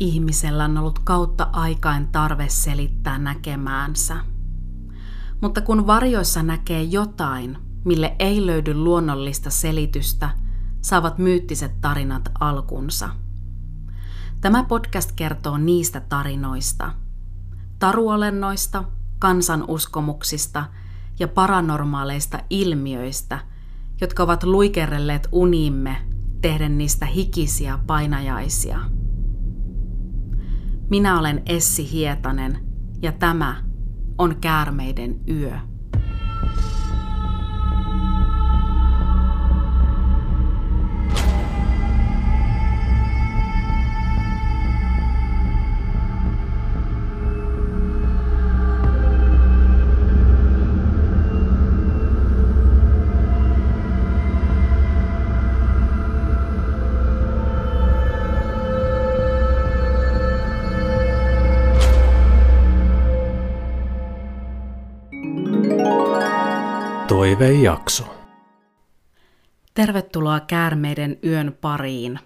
Ihmisellä on ollut kautta aikain tarve selittää näkemäänsä. Mutta kun varjoissa näkee jotain, mille ei löydy luonnollista selitystä, saavat myyttiset tarinat alkunsa. Tämä podcast kertoo niistä tarinoista, taruolennoista, kansanuskomuksista ja paranormaaleista ilmiöistä, jotka ovat luikerelleet unimme tehden niistä hikisiä painajaisia. Minä olen Essi Hietanen ja tämä on Käärmeiden yö. Toivejakso. Tervetuloa Käärmeiden yön pariin.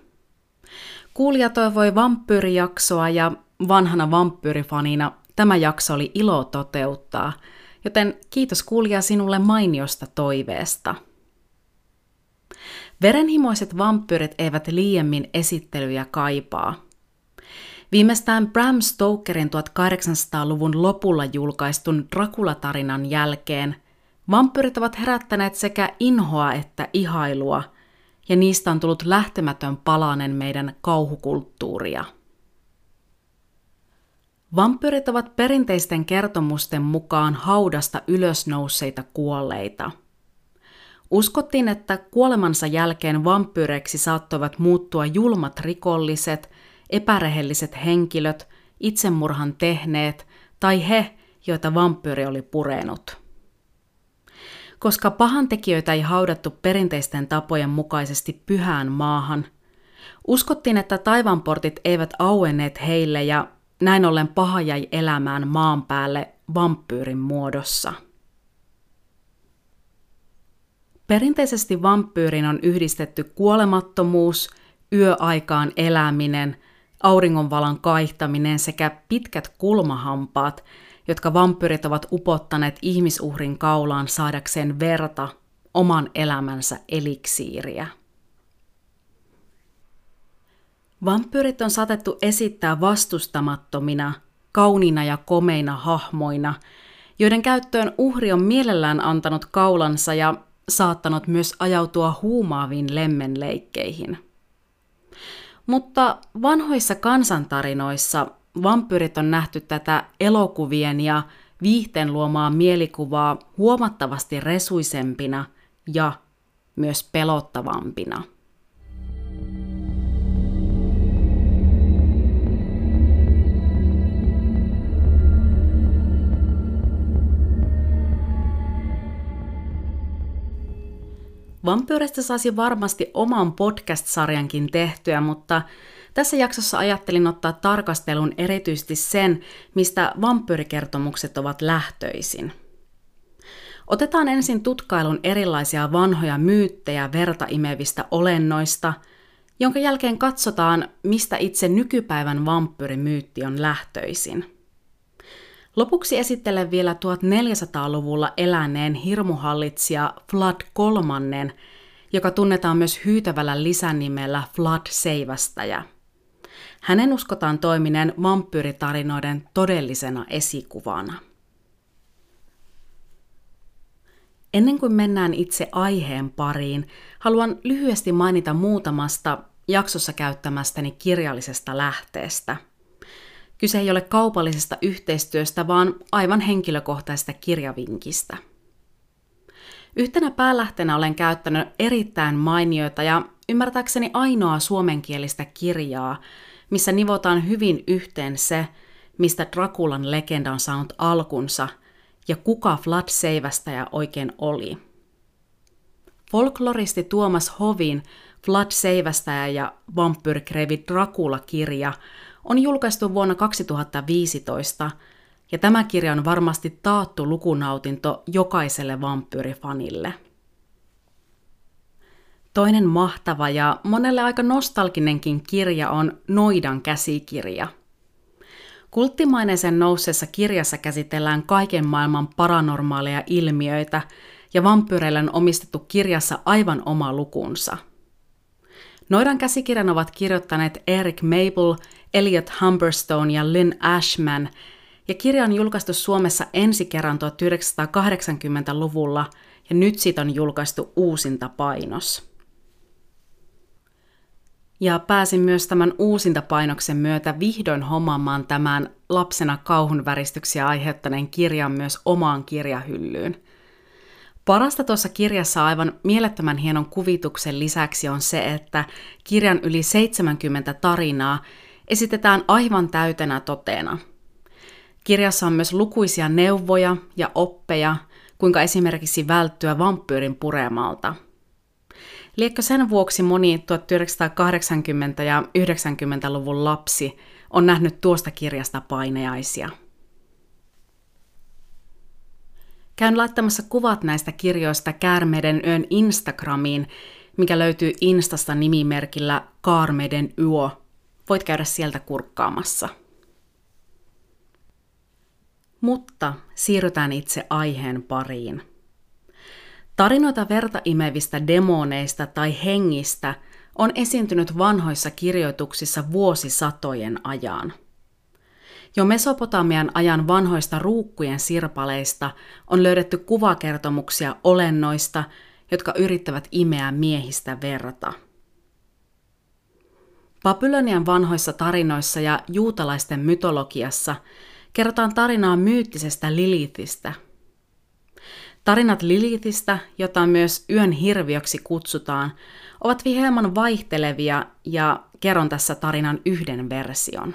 Kuulija toivoi vampyyrijaksoa ja vanhana vampyyrifanina tämä jakso oli ilo toteuttaa, joten kiitos kuulija sinulle mainiosta toiveesta. Verenhimoiset vampyyrit eivät liiemmin esittelyjä kaipaa. Viimeistään Bram Stokerin 1800-luvun lopulla julkaistun Dracula-tarinan jälkeen Vampyrit ovat herättäneet sekä inhoa että ihailua, ja niistä on tullut lähtemätön palanen meidän kauhukulttuuria. Vampyrit ovat perinteisten kertomusten mukaan haudasta ylösnousseita kuolleita. Uskottiin, että kuolemansa jälkeen vampyyreiksi saattoivat muuttua julmat rikolliset, epärehelliset henkilöt, itsemurhan tehneet tai he, joita vampyyri oli purenut. Koska pahantekijöitä ei haudattu perinteisten tapojen mukaisesti pyhään maahan, uskottiin, että taivanportit eivät auenneet heille ja näin ollen paha jäi elämään maan päälle vampyyrin muodossa. Perinteisesti vampyyrin on yhdistetty kuolemattomuus, yöaikaan eläminen, auringonvalan kaihtaminen sekä pitkät kulmahampaat – jotka vampyrit ovat upottaneet ihmisuhrin kaulaan saadakseen verta oman elämänsä eliksiiriä. Vampyrit on saatettu esittää vastustamattomina, kauniina ja komeina hahmoina, joiden käyttöön uhri on mielellään antanut kaulansa ja saattanut myös ajautua huumaaviin lemmenleikkeihin. Mutta vanhoissa kansantarinoissa vampyrit on nähty tätä elokuvien ja viihteen luomaa mielikuvaa huomattavasti resuisempina ja myös pelottavampina. Vampyyristä saisi varmasti oman podcast-sarjankin tehtyä, mutta tässä jaksossa ajattelin ottaa tarkastelun erityisesti sen, mistä vampyyrikertomukset ovat lähtöisin. Otetaan ensin tutkailun erilaisia vanhoja myyttejä verta imevistä olennoista, jonka jälkeen katsotaan, mistä itse nykypäivän vampyyrimyytti on lähtöisin. Lopuksi esittelen vielä 1400-luvulla eläneen hirmuhallitsija Vlad kolmannen, joka tunnetaan myös hyytävällä lisänimellä Vlad Seivästäjä – hänen uskotaan toimineen vampyyritarinoiden todellisena esikuvana. Ennen kuin mennään itse aiheen pariin, haluan lyhyesti mainita muutamasta jaksossa käyttämästäni kirjallisesta lähteestä. Kyse ei ole kaupallisesta yhteistyöstä, vaan aivan henkilökohtaisesta kirjavinkistä. Yhtenä päälähteenä olen käyttänyt erittäin mainioita ja ymmärtääkseni ainoa suomenkielistä kirjaa, missä nivotaan hyvin yhteen se, mistä Drakulan legenda on saanut alkunsa ja kuka Vlad Seivästäjä oikein oli. Folkloristi Tuomas Hovin Vlad Seivästäjä ja vampyrkrevi Dracula-kirja on julkaistu vuonna 2015 ja tämä kirja on varmasti taattu lukunautinto jokaiselle vampyyrifanille. Toinen mahtava ja monelle aika nostalginenkin kirja on Noidan käsikirja. Kulttimaineisen nousseessa kirjassa käsitellään kaiken maailman paranormaaleja ilmiöitä ja vampyyreille on omistettu kirjassa aivan oma lukunsa. Noidan käsikirjan ovat kirjoittaneet Eric Mabel, Elliot Humberstone ja Lynn Ashman, ja kirja on julkaistu Suomessa ensi kerran 1980-luvulla, ja nyt siitä on julkaistu uusinta painos. Ja pääsin myös tämän uusintapainoksen myötä vihdoin hommaamaan tämän lapsena kauhun väristyksiä aiheuttaneen kirjan myös omaan kirjahyllyyn. Parasta tuossa kirjassa aivan mielettömän hienon kuvituksen lisäksi on se, että kirjan yli 70 tarinaa esitetään aivan täytenä totena. Kirjassa on myös lukuisia neuvoja ja oppeja, kuinka esimerkiksi välttyä vampyyrin puremalta – Liekö sen vuoksi moni 1980- ja 90-luvun lapsi on nähnyt tuosta kirjasta paineaisia? Käyn laittamassa kuvat näistä kirjoista Käärmeiden yön Instagramiin, mikä löytyy Instasta nimimerkillä Kaarmeiden yö. Voit käydä sieltä kurkkaamassa. Mutta siirrytään itse aiheen pariin – Tarinoita verta imevistä demoneista tai hengistä on esiintynyt vanhoissa kirjoituksissa vuosisatojen ajan. Jo Mesopotamian ajan vanhoista ruukkujen sirpaleista on löydetty kuvakertomuksia olennoista, jotka yrittävät imeä miehistä verta. Babylonian vanhoissa tarinoissa ja juutalaisten mytologiassa kerrotaan tarinaa myyttisestä Lilithistä – Tarinat Lilithistä, jota myös yön hirviöksi kutsutaan, ovat hieman vaihtelevia ja kerron tässä tarinan yhden version.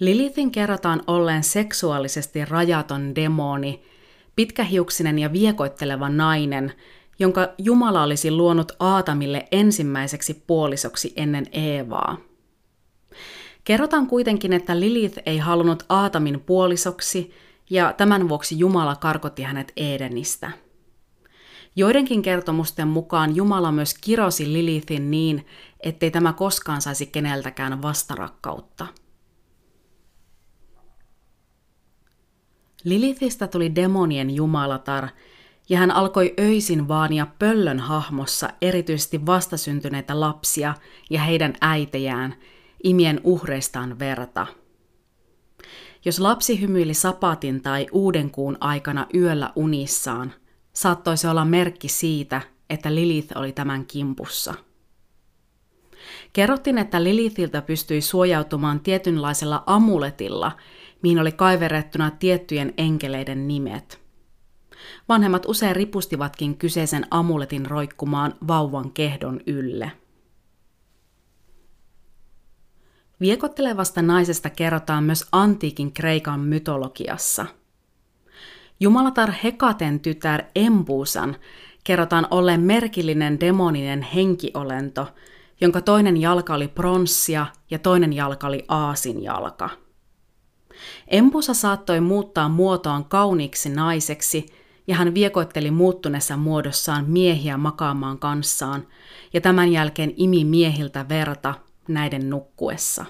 Lilithin kerrotaan olleen seksuaalisesti rajaton demoni, pitkähiuksinen ja viekoitteleva nainen, jonka Jumala olisi luonut Aatamille ensimmäiseksi puolisoksi ennen Eevaa. Kerrotaan kuitenkin, että Lilith ei halunnut Aatamin puolisoksi – ja tämän vuoksi Jumala karkotti hänet Edenistä. Joidenkin kertomusten mukaan Jumala myös kirosi Lilithin niin, ettei tämä koskaan saisi keneltäkään vastarakkautta. Lilithistä tuli demonien jumalatar, ja hän alkoi öisin vaania pöllön hahmossa erityisesti vastasyntyneitä lapsia ja heidän äitejään, imien uhreistaan verta – jos lapsi hymyili sapatin tai uuden kuun aikana yöllä unissaan, saattoi se olla merkki siitä, että Lilith oli tämän kimpussa. Kerrottiin, että Lilithiltä pystyi suojautumaan tietynlaisella amuletilla, mihin oli kaiverrettuna tiettyjen enkeleiden nimet. Vanhemmat usein ripustivatkin kyseisen amuletin roikkumaan vauvan kehdon ylle – Viekottelevasta naisesta kerrotaan myös antiikin Kreikan mytologiassa. Jumalatar Hekaten tytär Embusan kerrotaan olleen merkillinen demoninen henkiolento, jonka toinen jalka oli pronssia ja toinen jalka oli aasin jalka. Embusa saattoi muuttaa muotoaan kauniiksi naiseksi ja hän viekoitteli muuttuneessa muodossaan miehiä makaamaan kanssaan ja tämän jälkeen imi miehiltä verta näiden nukkuessa.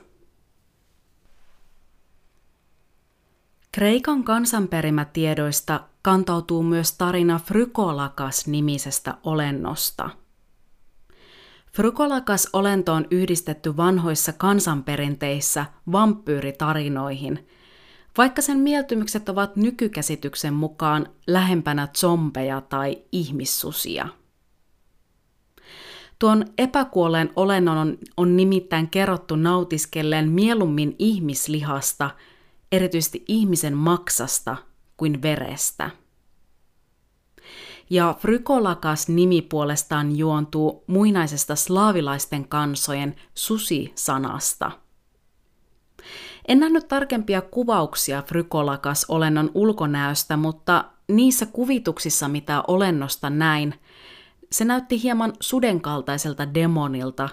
Kreikan kansanperimätiedoista kantautuu myös tarina Frykolakas-nimisestä olennosta. Frykolakas-olento on yhdistetty vanhoissa kansanperinteissä vampyyritarinoihin, vaikka sen mieltymykset ovat nykykäsityksen mukaan lähempänä zombeja tai ihmissusia. Tuon epäkuolleen olennon on, on nimittäin kerrottu nautiskelleen mieluummin ihmislihasta, erityisesti ihmisen maksasta, kuin verestä. Ja Frykolakas nimi puolestaan juontuu muinaisesta slaavilaisten kansojen susi-sanasta. En nähnyt tarkempia kuvauksia Frykolakas olennon ulkonäöstä, mutta niissä kuvituksissa, mitä olennosta näin, se näytti hieman sudenkaltaiselta demonilta,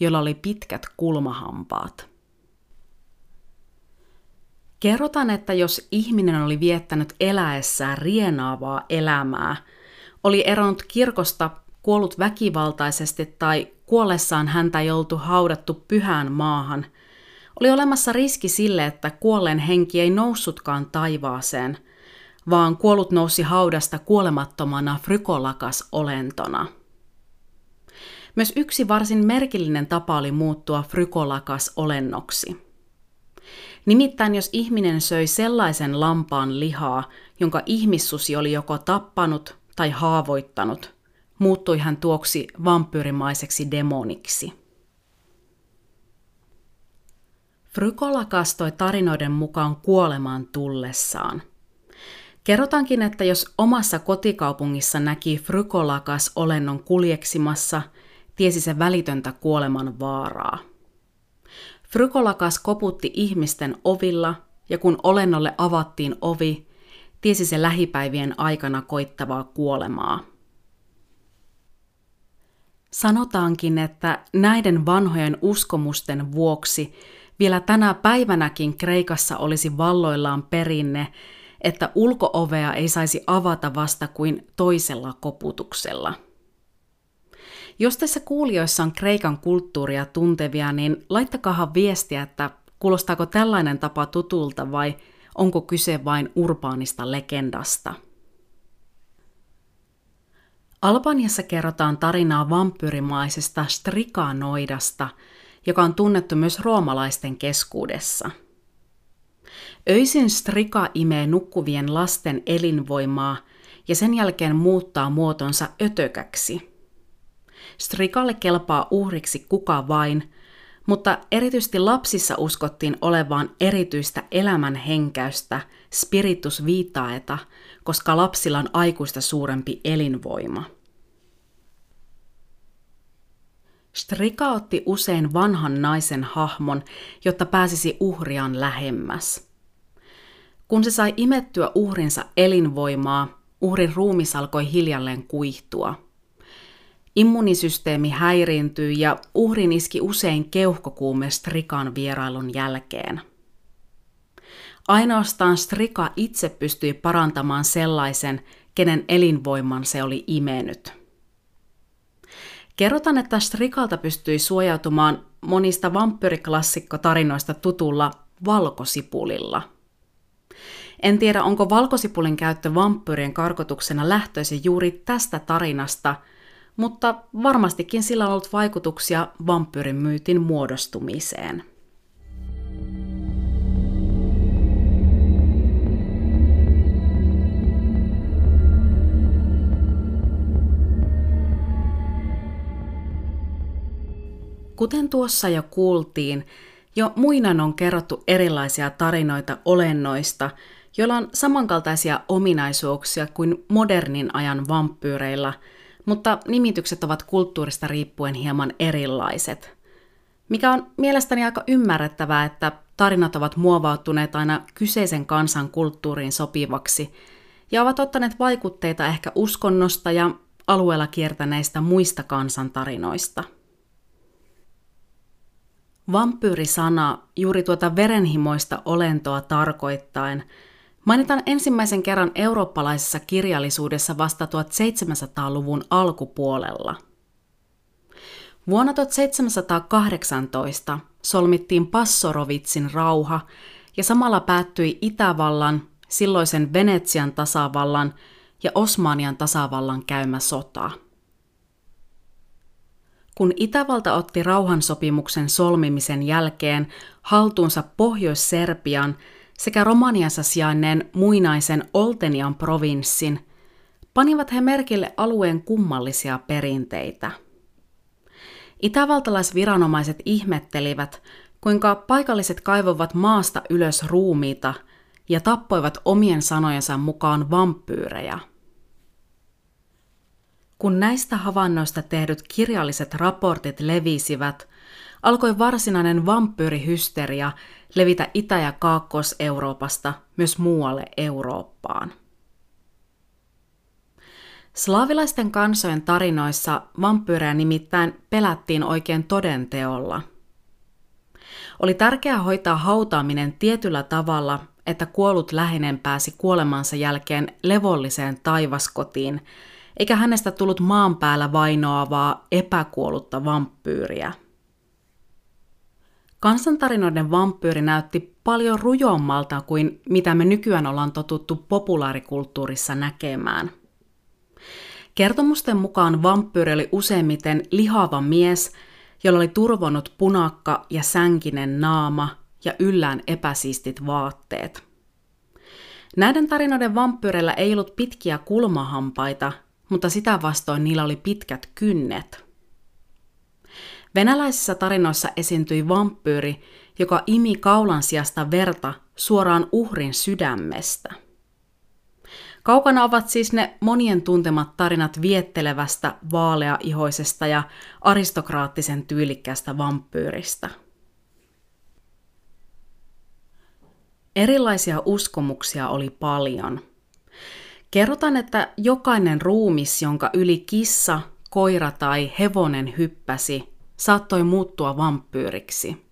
jolla oli pitkät kulmahampaat. Kerrotaan, että jos ihminen oli viettänyt eläessään rienaavaa elämää, oli eronnut kirkosta kuollut väkivaltaisesti tai kuollessaan häntä ei oltu haudattu pyhään maahan, oli olemassa riski sille, että kuolleen henki ei noussutkaan taivaaseen, vaan kuollut nousi haudasta kuolemattomana frykolakas olentona. Myös yksi varsin merkillinen tapa oli muuttua frykolakas olennoksi. Nimittäin jos ihminen söi sellaisen lampaan lihaa, jonka ihmissusi oli joko tappanut tai haavoittanut, muuttui hän tuoksi vampyyrimaiseksi demoniksi. Frykola kastoi tarinoiden mukaan kuolemaan tullessaan. Kerrotaankin, että jos omassa kotikaupungissa näki frykolakas olennon kuljeksimassa, tiesi se välitöntä kuoleman vaaraa. Frykolakas koputti ihmisten ovilla, ja kun olennolle avattiin ovi, tiesi se lähipäivien aikana koittavaa kuolemaa. Sanotaankin, että näiden vanhojen uskomusten vuoksi vielä tänä päivänäkin Kreikassa olisi valloillaan perinne, että ulkoovea ei saisi avata vasta kuin toisella koputuksella. Jos tässä kuulijoissa on Kreikan kulttuuria tuntevia, niin laittakahan viestiä, että kuulostaako tällainen tapa tutulta vai onko kyse vain urbaanista legendasta. Albaniassa kerrotaan tarinaa vampyrimaisesta strikanoidasta, joka on tunnettu myös roomalaisten keskuudessa. Öisin strika imee nukkuvien lasten elinvoimaa ja sen jälkeen muuttaa muotonsa ötökäksi. Strikalle kelpaa uhriksi kuka vain, mutta erityisesti lapsissa uskottiin olevaan erityistä elämän henkäystä, spiritus vitaeta, koska lapsilla on aikuista suurempi elinvoima. Strika otti usein vanhan naisen hahmon, jotta pääsisi uhriaan lähemmäs. Kun se sai imettyä uhrinsa elinvoimaa, uhrin ruumis alkoi hiljalleen kuihtua – Immunisysteemi häiriintyi ja uhrin iski usein keuhkokuume Strikan vierailun jälkeen. Ainoastaan Strika itse pystyi parantamaan sellaisen, kenen elinvoiman se oli imenyt. Kerrotaan, että Strikalta pystyi suojautumaan monista vampyriklassikkotarinoista tutulla valkosipulilla. En tiedä, onko valkosipulin käyttö vampyrien karkotuksena lähtöisin juuri tästä tarinasta – mutta varmastikin sillä on ollut vaikutuksia vampyyrin myytin muodostumiseen. Kuten tuossa jo kuultiin, jo muinan on kerrottu erilaisia tarinoita olennoista, joilla on samankaltaisia ominaisuuksia kuin modernin ajan vampyyreilla – mutta nimitykset ovat kulttuurista riippuen hieman erilaiset. Mikä on mielestäni aika ymmärrettävää, että tarinat ovat muovautuneet aina kyseisen kansan kulttuuriin sopivaksi ja ovat ottaneet vaikutteita ehkä uskonnosta ja alueella kiertäneistä muista kansantarinoista. Vampyyrisana juuri tuota verenhimoista olentoa tarkoittain – Mainitaan ensimmäisen kerran eurooppalaisessa kirjallisuudessa vasta 1700-luvun alkupuolella. Vuonna 1718 solmittiin Passorovitsin rauha ja samalla päättyi Itävallan, silloisen Venetsian tasavallan ja Osmanian tasavallan käymä sota. Kun Itävalta otti rauhansopimuksen solmimisen jälkeen haltuunsa Pohjois-Serbian sekä Romaniassa sijainneen muinaisen Oltenian provinssin, panivat he merkille alueen kummallisia perinteitä. Itävaltalaisviranomaiset ihmettelivät, kuinka paikalliset kaivovat maasta ylös ruumiita ja tappoivat omien sanojensa mukaan vampyyrejä. Kun näistä havainnoista tehdyt kirjalliset raportit levisivät, alkoi varsinainen vampyyrihysteria levitä Itä- ja Kaakkois-Euroopasta myös muualle Eurooppaan. Slaavilaisten kansojen tarinoissa vampyyrejä nimittäin pelättiin oikein todenteolla. Oli tärkeää hoitaa hautaaminen tietyllä tavalla, että kuollut läheinen pääsi kuolemansa jälkeen levolliseen taivaskotiin, eikä hänestä tullut maan päällä vainoavaa epäkuollutta vampyyriä. Kansantarinoiden vampyyri näytti paljon rujommalta kuin mitä me nykyään ollaan totuttu populaarikulttuurissa näkemään. Kertomusten mukaan vampyyri oli useimmiten lihava mies, jolla oli turvonnut punakka ja sänkinen naama ja yllään epäsiistit vaatteet. Näiden tarinoiden vampyyreillä ei ollut pitkiä kulmahampaita, mutta sitä vastoin niillä oli pitkät kynnet – Venäläisissä tarinoissa esiintyi vampyyri, joka imi kaulan sijasta verta suoraan uhrin sydämestä. Kaukana ovat siis ne monien tuntemat tarinat viettelevästä, vaaleaihoisesta ja aristokraattisen tyylikkästä vampyyristä. Erilaisia uskomuksia oli paljon. Kerrotaan, että jokainen ruumis, jonka yli kissa, koira tai hevonen hyppäsi, saattoi muuttua vampyyriksi.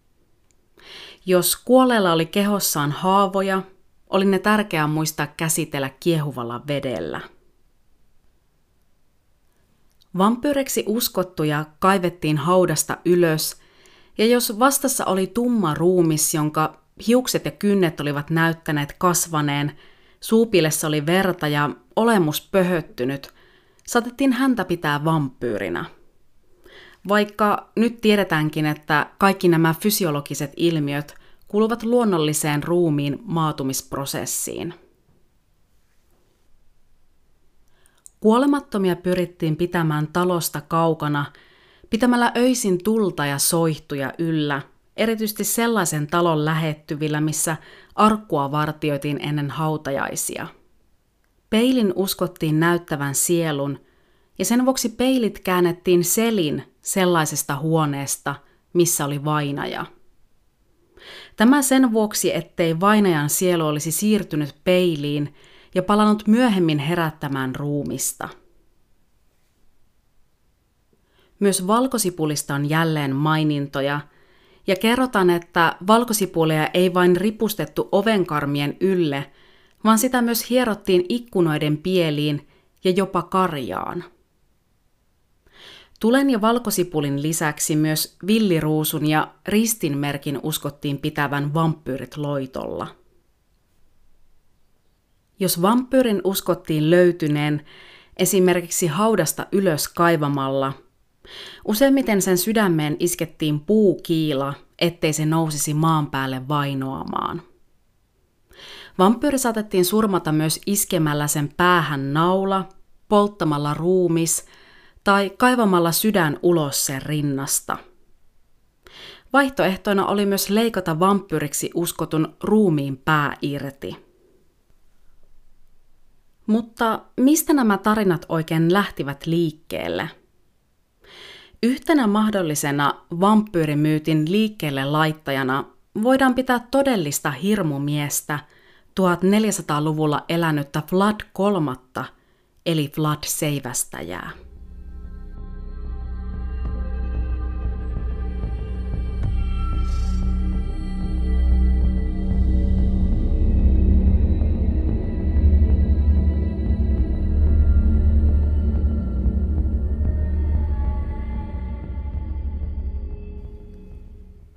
Jos kuolleella oli kehossaan haavoja, oli ne tärkeää muistaa käsitellä kiehuvalla vedellä. Vampyyreksi uskottuja kaivettiin haudasta ylös, ja jos vastassa oli tumma ruumis, jonka hiukset ja kynnet olivat näyttäneet kasvaneen, suupilessä oli verta ja olemus pöhöttynyt, saatettiin häntä pitää vampyyrinä – vaikka nyt tiedetäänkin, että kaikki nämä fysiologiset ilmiöt kuuluvat luonnolliseen ruumiin maatumisprosessiin. Kuolemattomia pyrittiin pitämään talosta kaukana, pitämällä öisin tulta ja soihtuja yllä, erityisesti sellaisen talon lähettyvillä, missä arkkua vartioitiin ennen hautajaisia. Peilin uskottiin näyttävän sielun, ja sen vuoksi peilit käännettiin selin sellaisesta huoneesta, missä oli vainaja. Tämä sen vuoksi, ettei vainajan sielu olisi siirtynyt peiliin ja palannut myöhemmin herättämään ruumista. Myös valkosipulista on jälleen mainintoja, ja kerrotaan, että valkosipulia ei vain ripustettu ovenkarmien ylle, vaan sitä myös hierottiin ikkunoiden pieliin ja jopa karjaan. Tulen ja valkosipulin lisäksi myös villiruusun ja ristinmerkin uskottiin pitävän vampyyrit loitolla. Jos vampyyrin uskottiin löytyneen esimerkiksi haudasta ylös kaivamalla, useimmiten sen sydämeen iskettiin puukiila, ettei se nousisi maan päälle vainoamaan. Vampyyri saatettiin surmata myös iskemällä sen päähän naula, polttamalla ruumis – tai kaivamalla sydän ulos sen rinnasta. Vaihtoehtoina oli myös leikata vampyriksi uskotun ruumiin pää irti. Mutta mistä nämä tarinat oikein lähtivät liikkeelle? Yhtenä mahdollisena vampyyrimyytin liikkeelle laittajana voidaan pitää todellista hirmumiestä 1400-luvulla elänyttä Vlad kolmatta, eli Vlad Seivästäjää.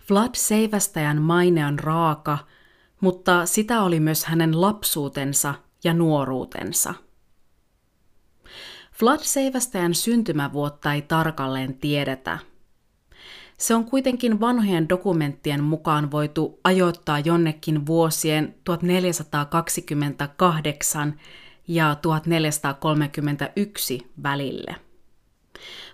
Vlad Seivästäjän maine on raaka, mutta sitä oli myös hänen lapsuutensa ja nuoruutensa. Vlad Seivästäjän syntymävuotta ei tarkalleen tiedetä. Se on kuitenkin vanhojen dokumenttien mukaan voitu ajoittaa jonnekin vuosien 1428 ja 1431 välille.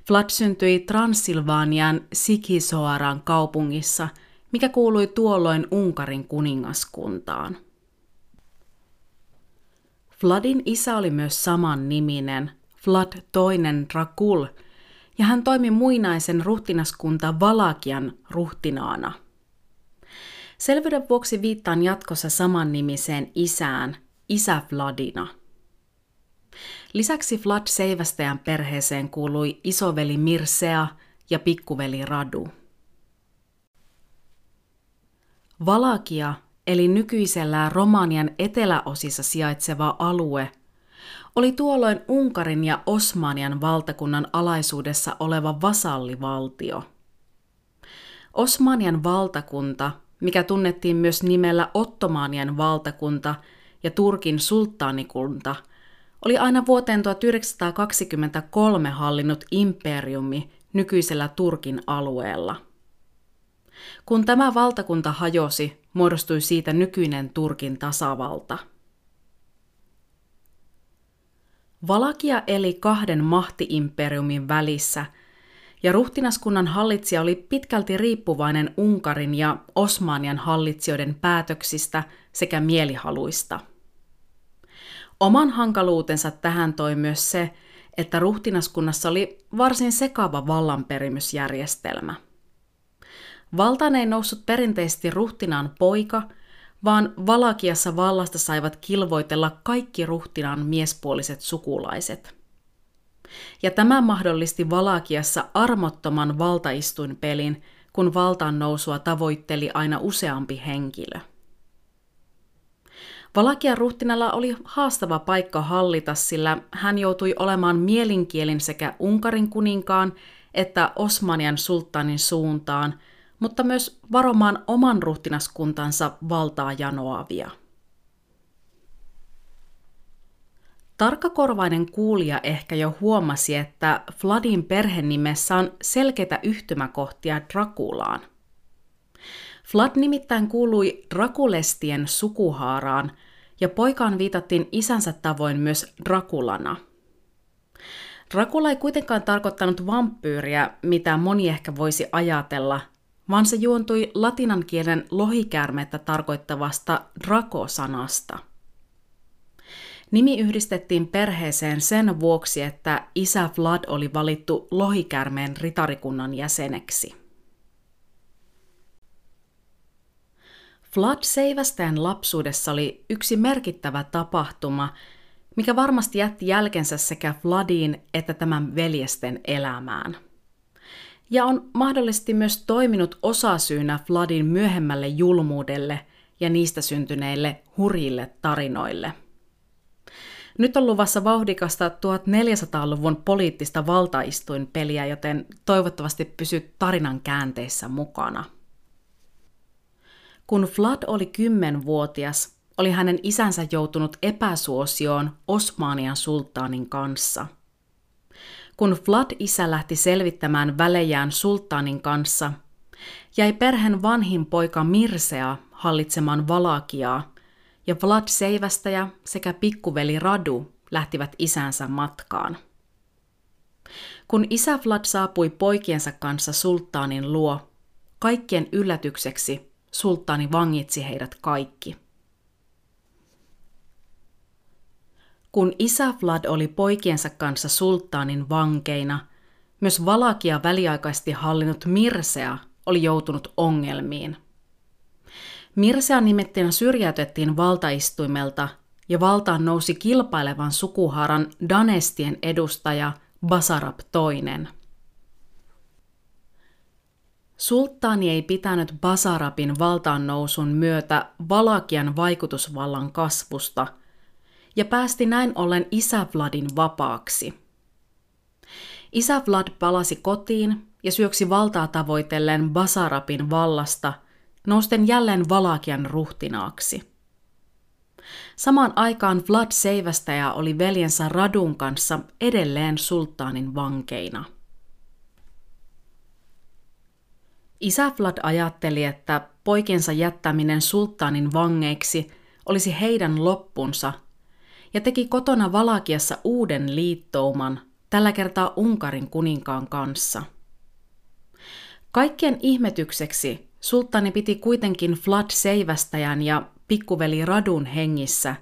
Vlad syntyi Transilvanian Sikisoaran kaupungissa, mikä kuului tuolloin Unkarin kuningaskuntaan. Vladin isä oli myös saman niminen, Vlad toinen Dracul, ja hän toimi muinaisen ruhtinaskunta Valakian ruhtinaana. Selvyyden vuoksi viittaan jatkossa samannimiseen isään, isä Vladina – Lisäksi Vlad Seivästäjän perheeseen kuului isoveli Mirsea ja pikkuveli Radu. Valakia, eli nykyisellään Romanian eteläosissa sijaitseva alue, oli tuolloin Unkarin ja Osmanian valtakunnan alaisuudessa oleva vasallivaltio. Osmanian valtakunta, mikä tunnettiin myös nimellä Ottomaanien valtakunta ja Turkin sulttaanikunta, oli aina vuoteen 1923 hallinnut imperiumi nykyisellä Turkin alueella. Kun tämä valtakunta hajosi, muodostui siitä nykyinen Turkin tasavalta – Valakia eli kahden mahtiimperiumin välissä, ja ruhtinaskunnan hallitsija oli pitkälti riippuvainen Unkarin ja Osmanian hallitsijoiden päätöksistä sekä mielihaluista. Oman hankaluutensa tähän toi myös se, että ruhtinaskunnassa oli varsin sekava vallanperimysjärjestelmä. Valtaan ei noussut perinteisesti ruhtinaan poika – vaan Valakiassa vallasta saivat kilvoitella kaikki ruhtinaan miespuoliset sukulaiset. Ja tämä mahdollisti Valakiassa armottoman valtaistuinpelin, kun valtaan nousua tavoitteli aina useampi henkilö. Valakian ruhtinalla oli haastava paikka hallita, sillä hän joutui olemaan mielinkielin sekä Unkarin kuninkaan että Osmanian sulttanin suuntaan – mutta myös varomaan oman ruhtinaskuntansa valtaa janoavia. Tarkkakorvainen kuulija ehkä jo huomasi, että Vladin perhenimessä on selkeitä yhtymäkohtia Drakulaan. Vlad nimittäin kuului Drakulestien sukuhaaraan, ja poikaan viitattiin isänsä tavoin myös Drakulana. Dracula ei kuitenkaan tarkoittanut vampyyriä, mitä moni ehkä voisi ajatella – vaan se juontui latinan kielen lohikäärmettä tarkoittavasta draco-sanasta. Nimi yhdistettiin perheeseen sen vuoksi, että isä Vlad oli valittu lohikäärmeen ritarikunnan jäseneksi. Vlad Seivästäjän lapsuudessa oli yksi merkittävä tapahtuma, mikä varmasti jätti jälkensä sekä Vladin että tämän veljesten elämään – ja on mahdollisesti myös toiminut osasyynä Vladin myöhemmälle julmuudelle ja niistä syntyneille hurjille tarinoille. Nyt on luvassa vauhdikasta 1400-luvun poliittista valtaistuinpeliä, joten toivottavasti pysyt tarinan käänteissä mukana. Kun Vlad oli kymmenvuotias, oli hänen isänsä joutunut epäsuosioon Osmanian sulttaanin kanssa – kun Vlad-isä lähti selvittämään välejään sulttaanin kanssa, jäi perheen vanhin poika Mirsea hallitsemaan Valakiaa, ja Vlad Seivästäjä sekä pikkuveli Radu lähtivät isänsä matkaan. Kun isä Vlad saapui poikiensa kanssa sulttaanin luo, kaikkien yllätykseksi sulttaani vangitsi heidät kaikki. Kun isä Vlad oli poikiensa kanssa sulttaanin vankeina, myös Valakia väliaikaisesti hallinnut Mirsea oli joutunut ongelmiin. Mirsea nimettiin syrjäytettiin valtaistuimelta ja valtaan nousi kilpailevan sukuharan Danestien edustaja Basarab II. Sulttaani ei pitänyt Basarabin valtaan nousun myötä Valakian vaikutusvallan kasvusta – ja päästi näin ollen isä Vladin vapaaksi. Isä Vlad palasi kotiin ja syöksi valtaa tavoitellen Basarapin vallasta, nousten jälleen Valakian ruhtinaaksi. Samaan aikaan Vlad Seivästäjä oli veljensä Radun kanssa edelleen sulttaanin vankeina. Isä Vlad ajatteli, että poikensa jättäminen sulttaanin vangeiksi olisi heidän loppunsa ja teki kotona Valakiassa uuden liittouman, tällä kertaa Unkarin kuninkaan kanssa. Kaikkien ihmetykseksi sulttani piti kuitenkin Vlad Seivästäjän ja pikkuveli Radun hengissä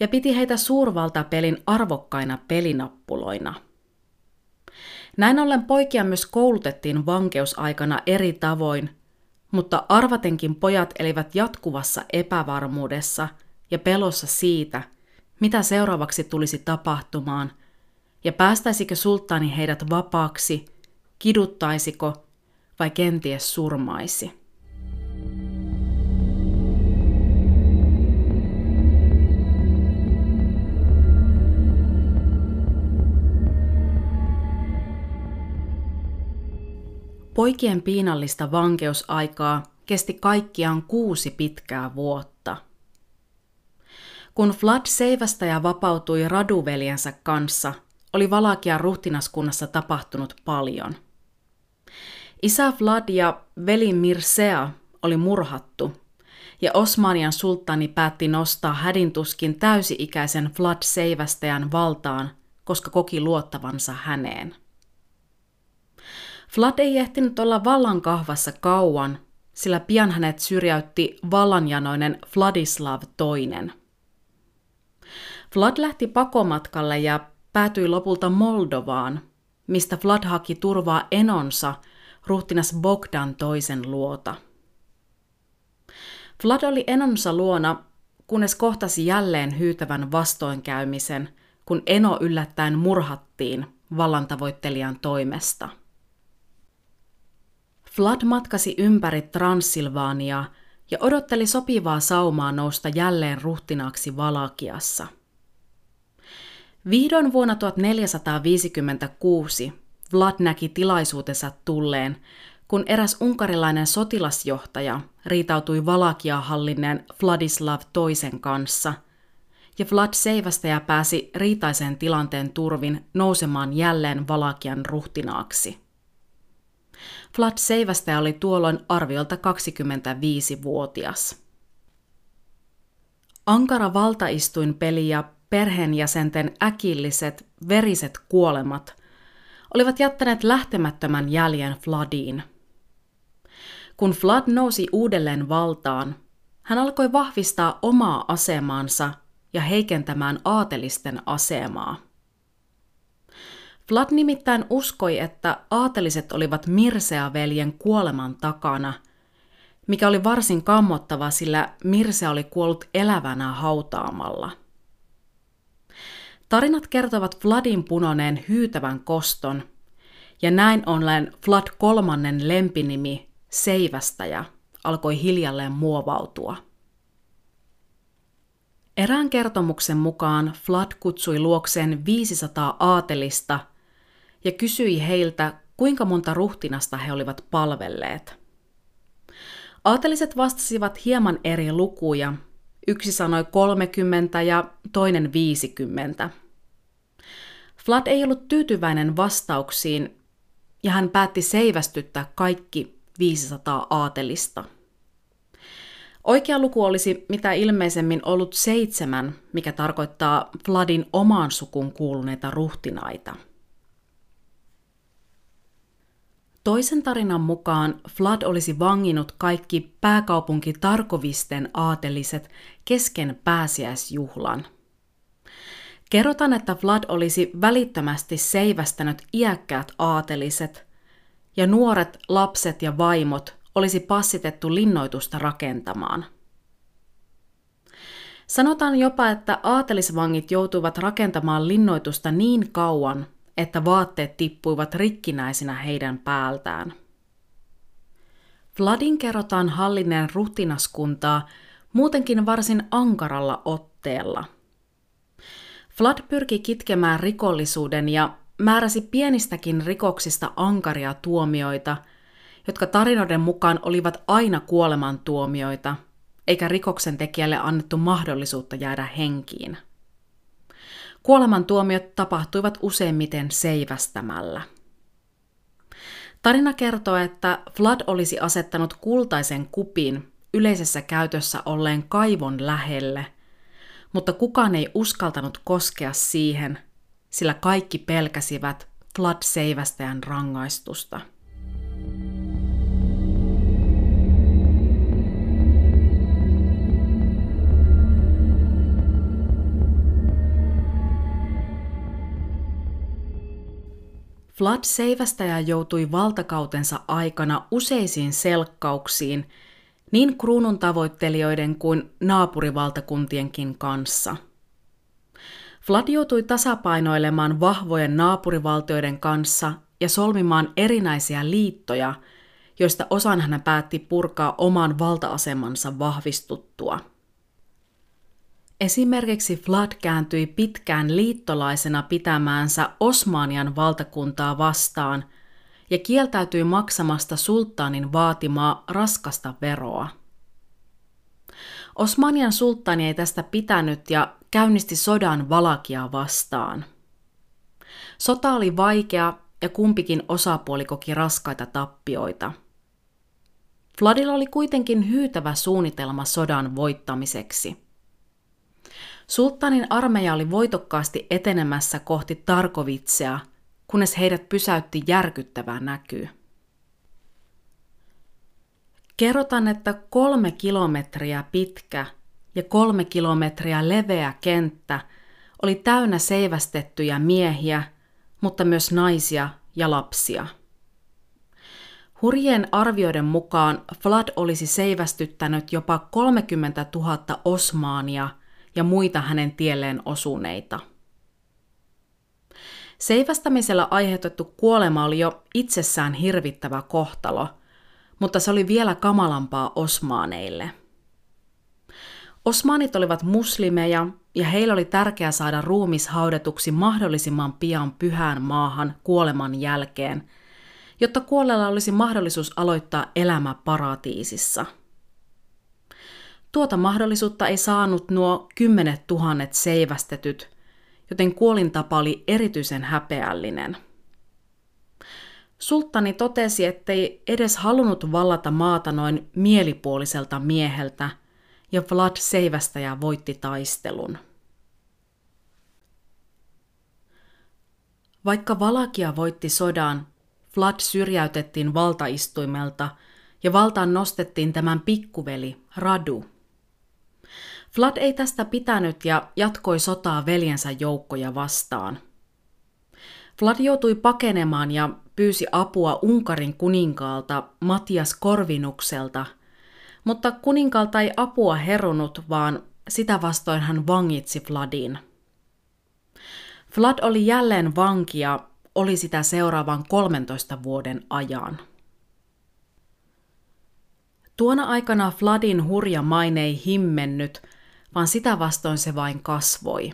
ja piti heitä suurvaltapelin arvokkaina pelinappuloina. Näin ollen poikia myös koulutettiin vankeusaikana eri tavoin, mutta arvatenkin pojat elivät jatkuvassa epävarmuudessa ja pelossa siitä – mitä seuraavaksi tulisi tapahtumaan, ja päästäisikö sulttaani heidät vapaaksi, kiduttaisiko vai kenties surmaisi. Poikien piinallista vankeusaikaa kesti kaikkiaan kuusi pitkää vuotta. Kun Flood seivästäjä vapautui raduveljensä kanssa, oli Valakian ruhtinaskunnassa tapahtunut paljon. Isä Vlad ja veli Mirsea oli murhattu, ja Osmanian sulttani päätti nostaa hädintuskin täysi-ikäisen Vlad seivästäjän valtaan, koska koki luottavansa häneen. Vlad ei ehtinyt olla vallan kahvassa kauan, sillä pian hänet syrjäytti vallanjanoinen Vladislav II. Vlad lähti pakomatkalle ja päätyi lopulta Moldovaan, mistä Vlad haki turvaa enonsa ruhtinas Bogdan toisen luota. Vlad oli enonsa luona, kunnes kohtasi jälleen hyytävän vastoinkäymisen, kun eno yllättäen murhattiin vallantavoittelijan toimesta. Vlad matkasi ympäri Transsilvaaniaa ja odotteli sopivaa saumaa nousta jälleen ruhtinaaksi Valakiassa. Vihdoin vuonna 1456 Vlad näki tilaisuutensa tulleen, kun eräs unkarilainen sotilasjohtaja riitautui Valakia hallinneen Vladislav toisen kanssa, ja Vlad seivästäjä pääsi riitaisen tilanteen turvin nousemaan jälleen Valakian ruhtinaaksi. Vlad seivästäjä oli tuolloin arviolta 25-vuotias. Ankara valtaistuinpeli ja perheenjäsenten äkilliset, veriset kuolemat olivat jättäneet lähtemättömän jäljen Vladiin. Kun Vlad nousi uudelleen valtaan, hän alkoi vahvistaa omaa asemaansa ja heikentämään aatelisten asemaa. Vlad nimittäin uskoi, että aateliset olivat Mirsea-veljen kuoleman takana, mikä oli varsin kammottava, sillä Mirse oli kuollut elävänä hautaamalla – Tarinat kertovat Vladin punoneen hyytävän koston, ja näin ollen Vlad kolmannen lempinimi, Seivästäjä, alkoi hiljalleen muovautua. Erään kertomuksen mukaan Vlad kutsui luokseen 500 aatelista ja kysyi heiltä, kuinka monta ruhtinasta he olivat palvelleet. Aateliset vastasivat hieman eri lukuja, Yksi sanoi 30 ja toinen 50. Vlad ei ollut tyytyväinen vastauksiin ja hän päätti seivästyttää kaikki 500 aatelista. Oikea luku olisi mitä ilmeisemmin ollut seitsemän, mikä tarkoittaa Vladin omaan sukun kuuluneita ruhtinaita – Toisen tarinan mukaan Vlad olisi vanginut kaikki pääkaupunki Tarkovisten aateliset kesken pääsiäisjuhlan. Kerrotaan, että Vlad olisi välittömästi seivästänyt iäkkäät aateliset, ja nuoret lapset ja vaimot olisi passitettu linnoitusta rakentamaan. Sanotaan jopa, että aatelisvangit joutuivat rakentamaan linnoitusta niin kauan, että vaatteet tippuivat rikkinäisinä heidän päältään. Vladin kerrotaan hallinneen ruhtinaskuntaa muutenkin varsin ankaralla otteella. Vlad pyrki kitkemään rikollisuuden ja määräsi pienistäkin rikoksista ankaria tuomioita, jotka tarinoiden mukaan olivat aina kuolemantuomioita, eikä rikoksen tekijälle annettu mahdollisuutta jäädä henkiin. Kuolemantuomiot tapahtuivat useimmiten seivästämällä. Tarina kertoo, että Vlad olisi asettanut kultaisen kupin yleisessä käytössä olleen kaivon lähelle, mutta kukaan ei uskaltanut koskea siihen, sillä kaikki pelkäsivät Vlad seivästäjän rangaistusta. Vlad seivästäjä joutui valtakautensa aikana useisiin selkkauksiin niin kruunun tavoittelijoiden kuin naapurivaltakuntienkin kanssa. Vlad joutui tasapainoilemaan vahvojen naapurivaltioiden kanssa ja solmimaan erinäisiä liittoja, joista osan hän päätti purkaa oman valta-asemansa vahvistuttua. Esimerkiksi Vlad kääntyi pitkään liittolaisena pitämäänsä Osmanian valtakuntaa vastaan ja kieltäytyi maksamasta sulttaanin vaatimaa raskasta veroa. Osmanian sulttaani ei tästä pitänyt ja käynnisti sodan Valakia vastaan. Sota oli vaikea ja kumpikin osapuoli koki raskaita tappioita. Vladilla oli kuitenkin hyytävä suunnitelma sodan voittamiseksi. Sulttanin armeija oli voitokkaasti etenemässä kohti Tarkovitsea, kunnes heidät pysäytti järkyttävä näky. Kerrotaan, että kolme kilometriä pitkä ja kolme kilometriä leveä kenttä oli täynnä seivästettyjä miehiä, mutta myös naisia ja lapsia. Hurjien arvioiden mukaan Vlad olisi seivästyttänyt jopa 30 000 osmaania ja muita hänen tielleen osuneita. Seivästämisellä aiheutettu kuolema oli jo itsessään hirvittävä kohtalo, mutta se oli vielä kamalampaa osmaaneille. Osmaanit olivat muslimeja ja heillä oli tärkeää saada ruumis haudetuksi mahdollisimman pian pyhään maahan kuoleman jälkeen, jotta kuolleella olisi mahdollisuus aloittaa elämä paratiisissa. Tuota mahdollisuutta ei saanut nuo kymmenet tuhannet seivästetyt, joten kuolintapa oli erityisen häpeällinen. Sulttani totesi, ettei edes halunnut vallata maata noin mielipuoliselta mieheltä, ja Vlad seivästäjä voitti taistelun. Vaikka Valakia voitti sodan, Vlad syrjäytettiin valtaistuimelta ja valtaan nostettiin tämän pikkuveli Radu. Vlad ei tästä pitänyt ja jatkoi sotaa veljensä joukkoja vastaan. Vlad joutui pakenemaan ja pyysi apua Unkarin kuninkaalta Matias Korvinukselta, mutta kuninkaalta ei apua herunut, vaan sitä vastoin hän vangitsi Vladin. Vlad oli jälleen vanki ja oli sitä seuraavan 13 vuoden ajan. Tuona aikana Vladin hurja maine ei himmennyt, vaan sitä vastoin se vain kasvoi.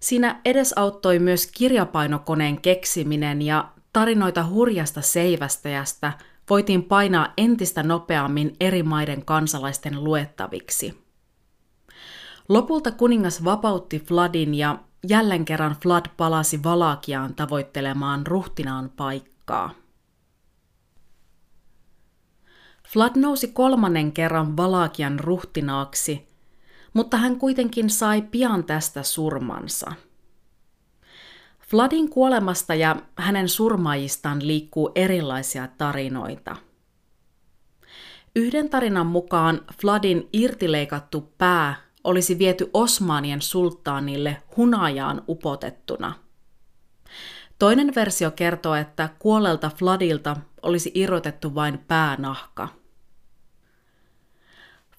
Siinä edesauttoi myös kirjapainokoneen keksiminen ja tarinoita hurjasta seivästäjästä voitiin painaa entistä nopeammin eri maiden kansalaisten luettaviksi. Lopulta kuningas vapautti Vladin ja jälleen kerran Vlad palasi Valakiaan tavoittelemaan ruhtinaan paikkaa. Vlad nousi kolmannen kerran Valakian ruhtinaaksi, mutta hän kuitenkin sai pian tästä surmansa. Vladin kuolemasta ja hänen surmaajistaan liikkuu erilaisia tarinoita. Yhden tarinan mukaan Vladin irtileikattu pää olisi viety Osmanien sulttaanille hunajaan upotettuna. Toinen versio kertoo, että kuolelta Vladilta olisi irrotettu vain päänahka.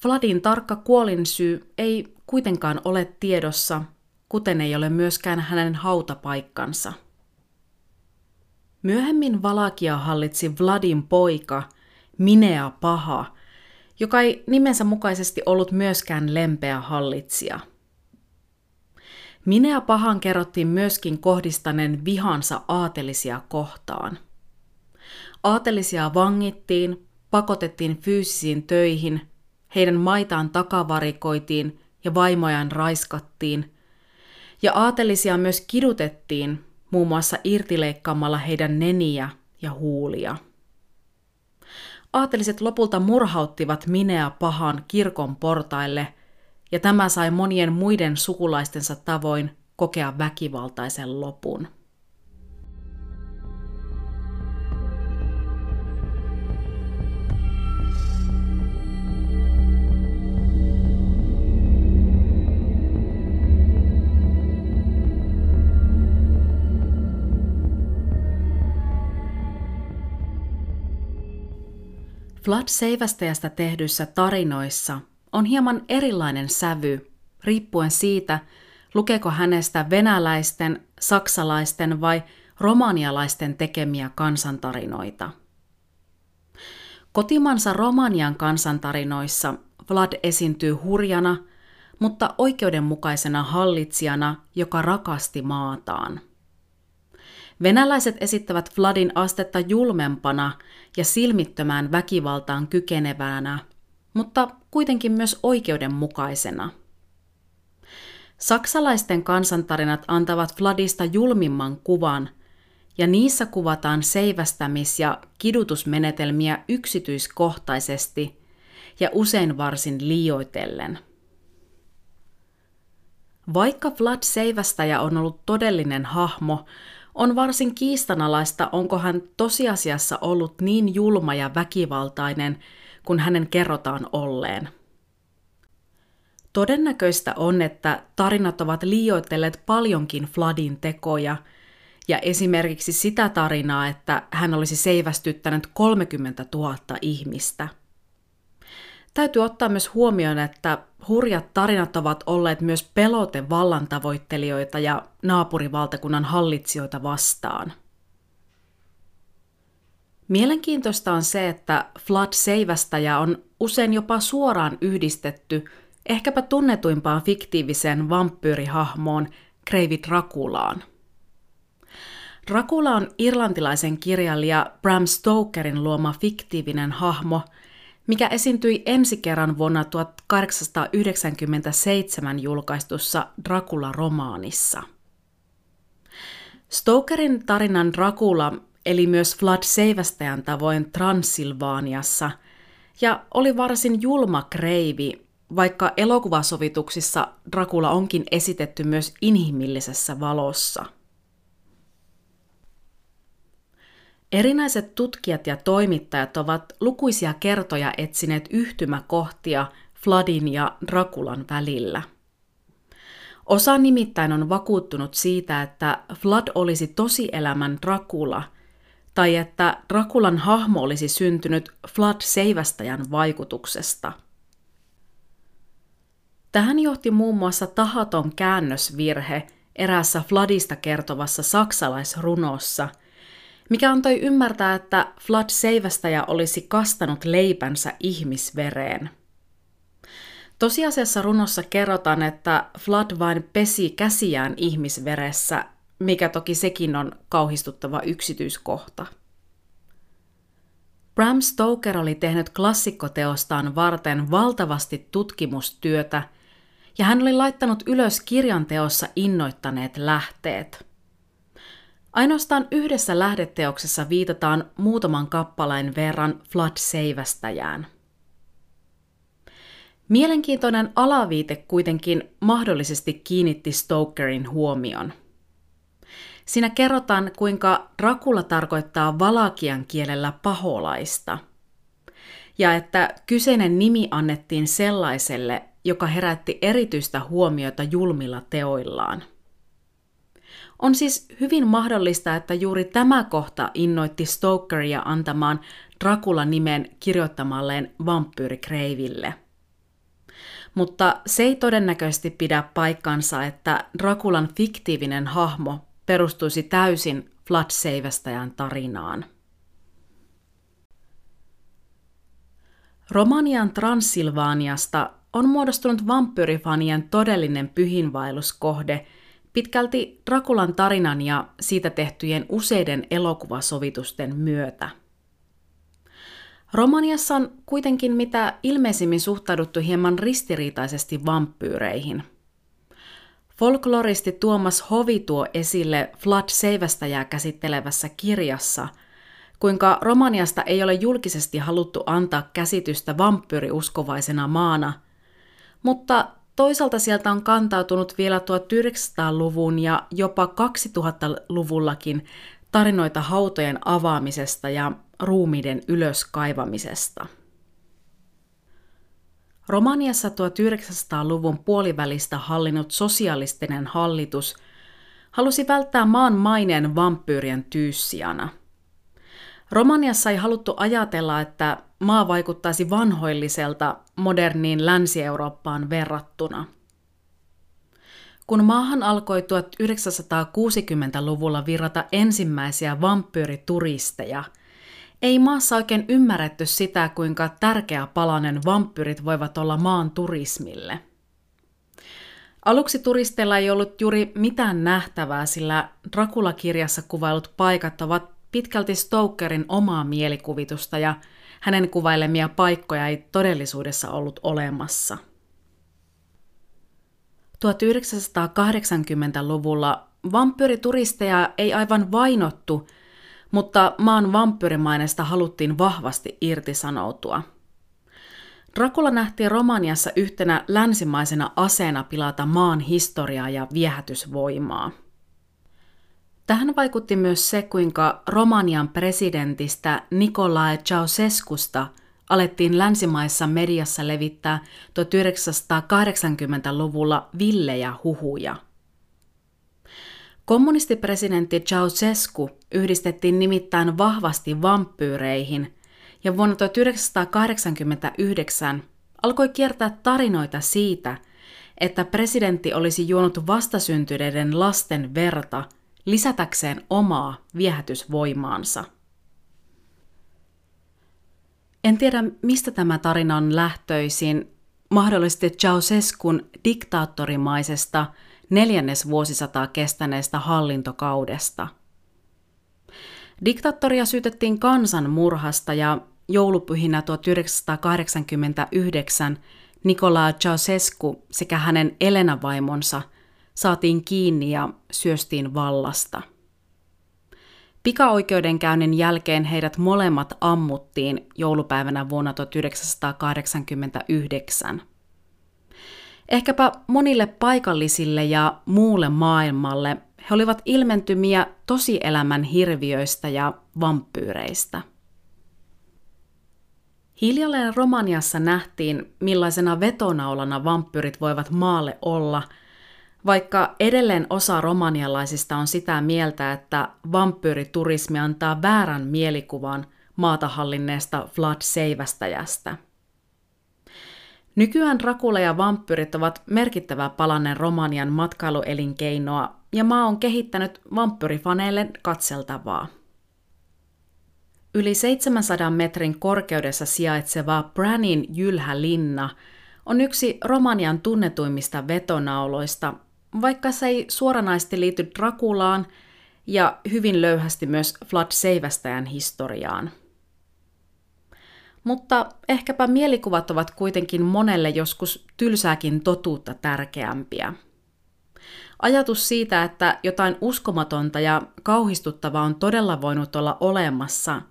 Vladin tarkka kuolinsyy ei kuitenkaan ole tiedossa, kuten ei ole myöskään hänen hautapaikkansa. Myöhemmin Valakia hallitsi Vladin poika, Minea Paha, joka ei nimensä mukaisesti ollut myöskään lempeä hallitsija. Minea pahan kerrottiin myöskin kohdistaneen vihansa aatelisia kohtaan. Aatelisia vangittiin, pakotettiin fyysisiin töihin, heidän maitaan takavarikoitiin ja vaimojaan raiskattiin, ja aatelisia myös kidutettiin muun muassa irtileikkaamalla heidän neniä ja huulia. Aateliset lopulta murhauttivat Minea pahan kirkon portaille, ja tämä sai monien muiden sukulaistensa tavoin kokea väkivaltaisen lopun. Vlad Seivästäjästä tehdyissä tarinoissa on hieman erilainen sävy, riippuen siitä, lukeeko hänestä venäläisten, saksalaisten vai romanialaisten tekemiä kansantarinoita. Kotimansa Romanian kansantarinoissa Vlad esiintyy hurjana, mutta oikeudenmukaisena hallitsijana, joka rakasti maataan. Venäläiset esittävät Vladin astetta julmempana ja silmittömään väkivaltaan kykenevänä, mutta kuitenkin myös oikeudenmukaisena. Saksalaisten kansantarinat antavat Vladista julmimman kuvan, ja niissä kuvataan seivästämis- ja kidutusmenetelmiä yksityiskohtaisesti ja usein varsin liioitellen – vaikka Vlad Seivästäjä on ollut todellinen hahmo, on varsin kiistanalaista, onko hän tosiasiassa ollut niin julma ja väkivaltainen, kun hänen kerrotaan olleen. Todennäköistä on, että tarinat ovat liioitelleet paljonkin Vladin tekoja, ja esimerkiksi sitä tarinaa, että hän olisi seivästyttänyt 30 000 ihmistä – Täytyy ottaa myös huomioon, että hurjat tarinat ovat olleet myös pelote vallantavoittelijoita ja naapurivaltakunnan hallitsijoita vastaan. Mielenkiintoista on se, että Flood Seivästäjä on usein jopa suoraan yhdistetty ehkäpä tunnetuimpaan fiktiiviseen vampyyrihahmoon Kreivi Drakulaan. Dracula on irlantilaisen kirjailija Bram Stokerin luoma fiktiivinen hahmo – mikä esiintyi ensi kerran vuonna 1897 julkaistussa Dracula-romaanissa. Stokerin tarinan Dracula eli myös Vlad Seivästäjän tavoin Transilvaaniassa ja oli varsin julma kreivi, vaikka elokuvasovituksissa Dracula onkin esitetty myös inhimillisessä valossa – Erinäiset tutkijat ja toimittajat ovat lukuisia kertoja etsineet yhtymäkohtia Vladin ja Drakulan välillä. Osa nimittäin on vakuuttunut siitä, että Vlad olisi tosielämän Dracula, tai että Drakulan hahmo olisi syntynyt Vlad Seivästäjän vaikutuksesta. Tähän johti muun muassa tahaton käännösvirhe eräässä Vladista kertovassa saksalaisrunossa – mikä antoi ymmärtää, että Vlad Seivästäjä olisi kastanut leipänsä ihmisvereen. Tosiasiassa runossa kerrotaan, että Vlad vain pesi käsiään ihmisveressä, mikä toki sekin on kauhistuttava yksityiskohta. Bram Stoker oli tehnyt klassikkoteostaan varten valtavasti tutkimustyötä, ja hän oli laittanut ylös kirjan teossa innoittaneet lähteet – Ainoastaan yhdessä lähdeteoksessa viitataan muutaman kappaleen verran Flood Seivästäjään. Mielenkiintoinen alaviite kuitenkin mahdollisesti kiinnitti Stokerin huomion. Siinä kerrotaan, kuinka Dracula tarkoittaa valakian kielellä paholaista, ja että kyseinen nimi annettiin sellaiselle, joka herätti erityistä huomiota julmilla teoillaan – on siis hyvin mahdollista, että juuri tämä kohta innoitti Stokeria antamaan Dracula-nimen kirjoittamalleen vampyyri Kreiville. Mutta se ei todennäköisesti pidä paikkansa, että Draculan fiktiivinen hahmo perustuisi täysin Vlad Seivästäjän tarinaan. Romanian Transilvaaniasta on muodostunut vampyyrifanien todellinen pyhinvaelluskohde – pitkälti Drakulan tarinan ja siitä tehtyjen useiden elokuvasovitusten myötä. Romaniassa on kuitenkin mitä ilmeisimmin suhtauduttu hieman ristiriitaisesti vampyyreihin. Folkloristi Tuomas Hovi tuo esille Vlad Seivästäjää käsittelevässä kirjassa, kuinka Romaniasta ei ole julkisesti haluttu antaa käsitystä vampyyriuskovaisena maana, mutta Toisaalta sieltä on kantautunut vielä 1900-luvun ja jopa 2000-luvullakin tarinoita hautojen avaamisesta ja ruumiiden ylöskaivamisesta. Romaniassa 1900-luvun puolivälistä hallinnut sosialistinen hallitus halusi välttää maan maineen vampyyrien tyyssijana – Romaniassa ei haluttu ajatella, että maa vaikuttaisi vanhoilliselta moderniin Länsi-Eurooppaan verrattuna. Kun maahan alkoi 1960-luvulla virrata ensimmäisiä vampyyrituristeja, ei maassa oikein ymmärretty sitä, kuinka tärkeä palanen vampyrit voivat olla maan turismille. Aluksi turisteilla ei ollut juuri mitään nähtävää, sillä Dracula-kirjassa kuvailut paikat ovat pitkälti Stokerin omaa mielikuvitusta ja hänen kuvailemia paikkoja ei todellisuudessa ollut olemassa. 1980-luvulla vampyyrituristeja ei aivan vainottu, mutta maan vampyyrimainesta haluttiin vahvasti irtisanoutua – Dracula nähtiin Romaniassa yhtenä länsimaisena aseena pilata maan historiaa ja viehätysvoimaa. Tähän vaikutti myös se, kuinka Romanian presidentistä Nicolae Ceausescusta alettiin länsimaissa mediassa levittää 1980-luvulla villejä huhuja. Kommunistipresidentti Ceausescu yhdistettiin nimittäin vahvasti vampyyreihin – ja vuonna 1989 alkoi kiertää tarinoita siitä, että presidentti olisi juonut vastasyntyneiden lasten verta lisätäkseen omaa viehätysvoimaansa. En tiedä, mistä tämä tarina on lähtöisin, mahdollisesti Ceausescun diktaattorimaisesta neljännesvuosisataa kestäneestä hallintokaudesta – Diktaattoria syytettiin kansanmurhasta ja joulupyhinä 1989 Nicola Ceausescu sekä hänen Elena-vaimonsa saatiin kiinni ja syöstiin vallasta. Pikaoikeudenkäynnin jälkeen heidät molemmat ammuttiin joulupäivänä vuonna 1989. Ehkäpä monille paikallisille ja muulle maailmalle he olivat ilmentymiä tosielämän hirviöistä ja vampyyreistä. Hiljalleen Romaniassa nähtiin, millaisena vetonaulana vampyrit voivat maalle olla, vaikka edelleen osa romanialaisista on sitä mieltä, että vampyyriturismi antaa väärän mielikuvan maata hallinneesta Vlad Seivästäjästä – Nykyään Dracula ja vampyrit ovat merkittävä palanen Romanian matkailuelinkeinoa ja maa on kehittänyt vampyrifaneille katseltavaa. Yli 700 metrin korkeudessa sijaitseva Branin jylhä linna on yksi Romanian tunnetuimmista vetonauloista, vaikka se ei suoranaisesti liity Drakulaan ja hyvin löyhästi myös Vlad Seivästäjän historiaan. Mutta ehkäpä mielikuvat ovat kuitenkin monelle joskus tylsääkin totuutta tärkeämpiä. Ajatus siitä, että jotain uskomatonta ja kauhistuttavaa on todella voinut olla olemassa,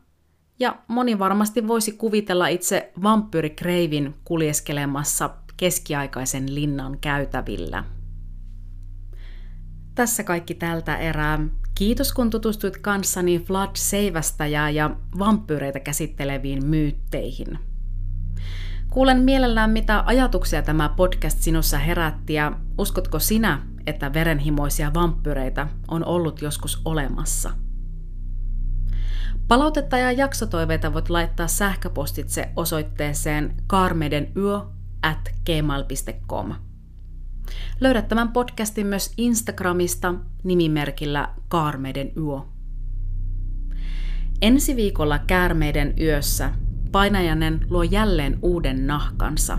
ja moni varmasti voisi kuvitella itse vampyyri Kreivin kuljeskelemassa keskiaikaisen linnan käytävillä. Tässä kaikki tältä erää. Kiitos kun tutustuit kanssani Vlad Seivästäjää ja vampyyreitä käsitteleviin myytteihin. Kuulen mielellään, mitä ajatuksia tämä podcast sinussa herätti ja uskotko sinä, että verenhimoisia vampyreitä on ollut joskus olemassa? Palautetta ja jaksotoiveita voit laittaa sähköpostitse osoitteeseen karmedenyö at gmail.com. Löydät tämän podcastin myös Instagramista nimimerkillä Kaarmeiden yö. Ensi viikolla Käärmeiden yössä painajainen luo jälleen uuden nahkansa.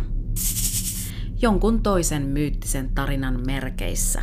Jonkun toisen myyttisen tarinan merkeissä.